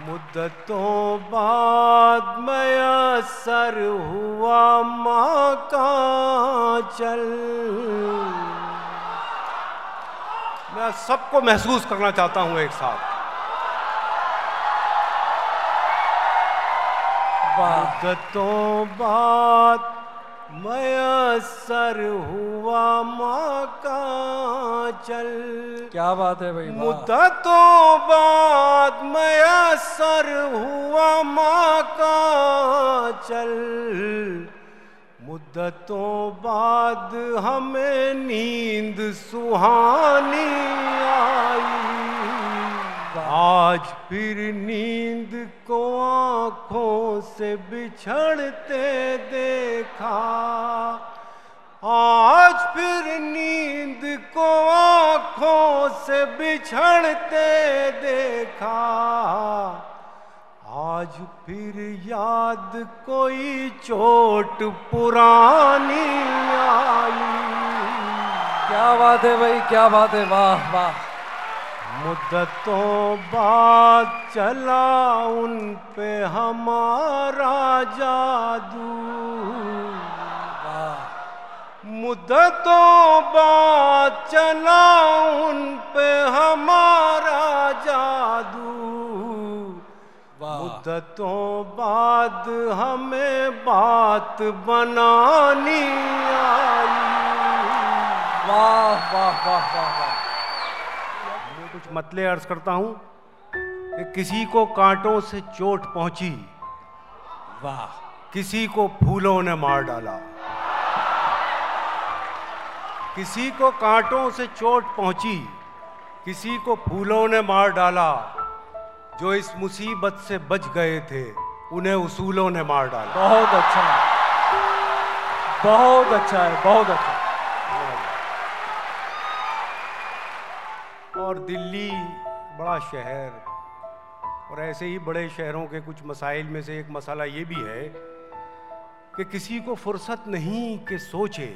मुद्दतों बाद मैं सर हुआ माँ का चल। मैं सबको महसूस करना चाहता हूँ एक साथ। मुद्दतों बाद मयसर हुआ माँ का चल क्या बात है भाई। मुद्दतों बाद मयसर हुआ माँ का चल मुद्दतों बाद हमें नींद सुहानी आई। आज फिर नींद को आँखों से बिछड़ते देखा। आज फिर नींद को आँखों से बिछड़ते देखा। आज फिर याद कोई चोट पुरानी आई। क्या बात है भाई, क्या बात है? वाह वाह। मुद्दतों बाद चला उन पे हमारा जादू। मुद्दतों बाद चला उन पे हमारा जादू। मुद्दतों बाद हमें बात बनानी आई। वाह वाह वाह वाह वाह। कुछ मतले अर्ज़ करता हूँ कि किसी को कांटों से चोट पहुँची। वाह। किसी को फूलों ने मार डाला। किसी को कांटों से चोट पहुँची। किसी को फूलों ने मार डाला। जो इस मुसीबत से बच गए थे उन्हें उसूलों ने मार डाला। बहुत अच्छा। बहुत अच्छा है बहुत अच्छा। और दिल्ली बड़ा शहर। और ऐसे ही बड़े शहरों के कुछ मसाइल में से एक मसाला ये भी है कि किसी को फुर्सत नहीं कि सोचे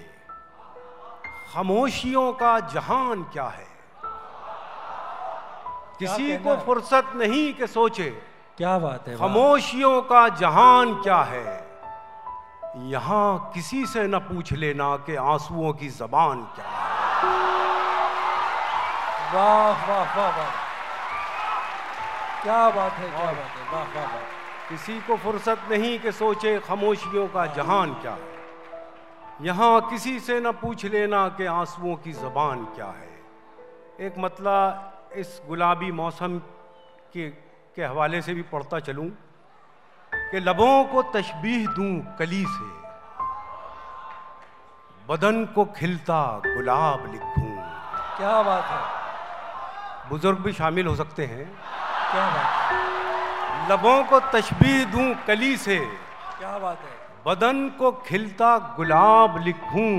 खामोशियों का जहान क्या है? किसी को फुर्सत नहीं कि सोचे क्या बात है खामोशियों का जहान क्या है? यहाँ किसी से न पूछ लेना कि आंसुओं की जबान क्या है। वाह वाह वाह वाह। क्या बात है, क्या बात है। वाह वाह वाह। किसी को फुर्सत नहीं कि सोचे खामोशियों का जहान क्या है। यहाँ किसी से न पूछ लेना कि आंसुओं की जबान क्या है। एक मतला इस गुलाबी मौसम के के हवाले से भी पढ़ता चलूँ कि लबों को तशबीह दूँ कली से, बदन को खिलता गुलाब लिखूं। क्या बात है। बुज़ुर्ग भी शामिल हो सकते हैं। क्या बात है। लबों को तशबीह दूँ कली से। क्या बात है। बदन को खिलता गुलाब लिखूं।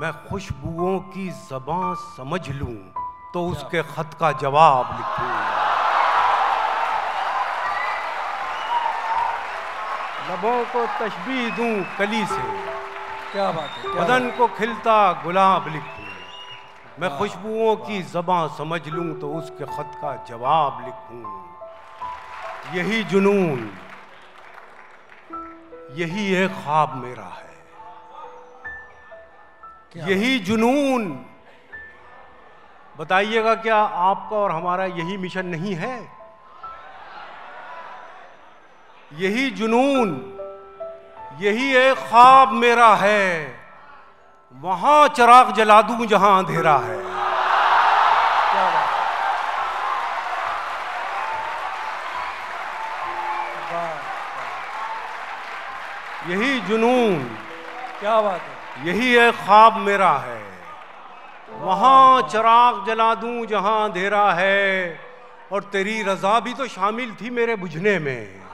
मैं खुशबुओं की जबां समझ लूँ तो उसके खत का जवाब लिखूं। लबों को तशबीह दूँ कली से। क्या बात है क्या बदन को खिलता गुलाब लिखूं। मैं खुशबुओं की जबा समझ लूँ तो उसके खत का जवाब लिखूं। यही जुनून यही एक ख्वाब मेरा है। यही जुनून। बताइएगा क्या आपका और हमारा यही मिशन नहीं है? यही जुनून यही एक ख्वाब मेरा है। वहाँ चिराग जला दूँ जहाँ अंधेरा है। क्या बात यही जुनून क्या बात है। यही एक ख्वाब मेरा है। वहाँ चिराग जला दूँ जहाँ अंधेरा है और तेरी रजा भी तो शामिल थी मेरे बुझने में।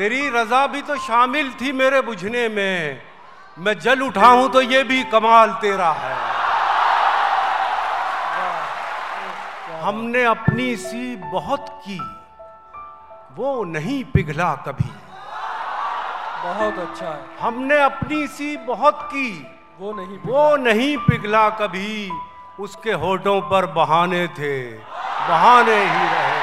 तेरी रजा भी तो शामिल थी मेरे बुझने में। मैं जल उठा हूँ तो ये भी कमाल तेरा है। हमने अपनी सी बहुत की वो नहीं पिघला कभी। बहुत अच्छा है। हमने अपनी सी बहुत की वो नहीं वो नहीं पिघला कभी। उसके होठों पर बहाने थे बहाने ही रहे।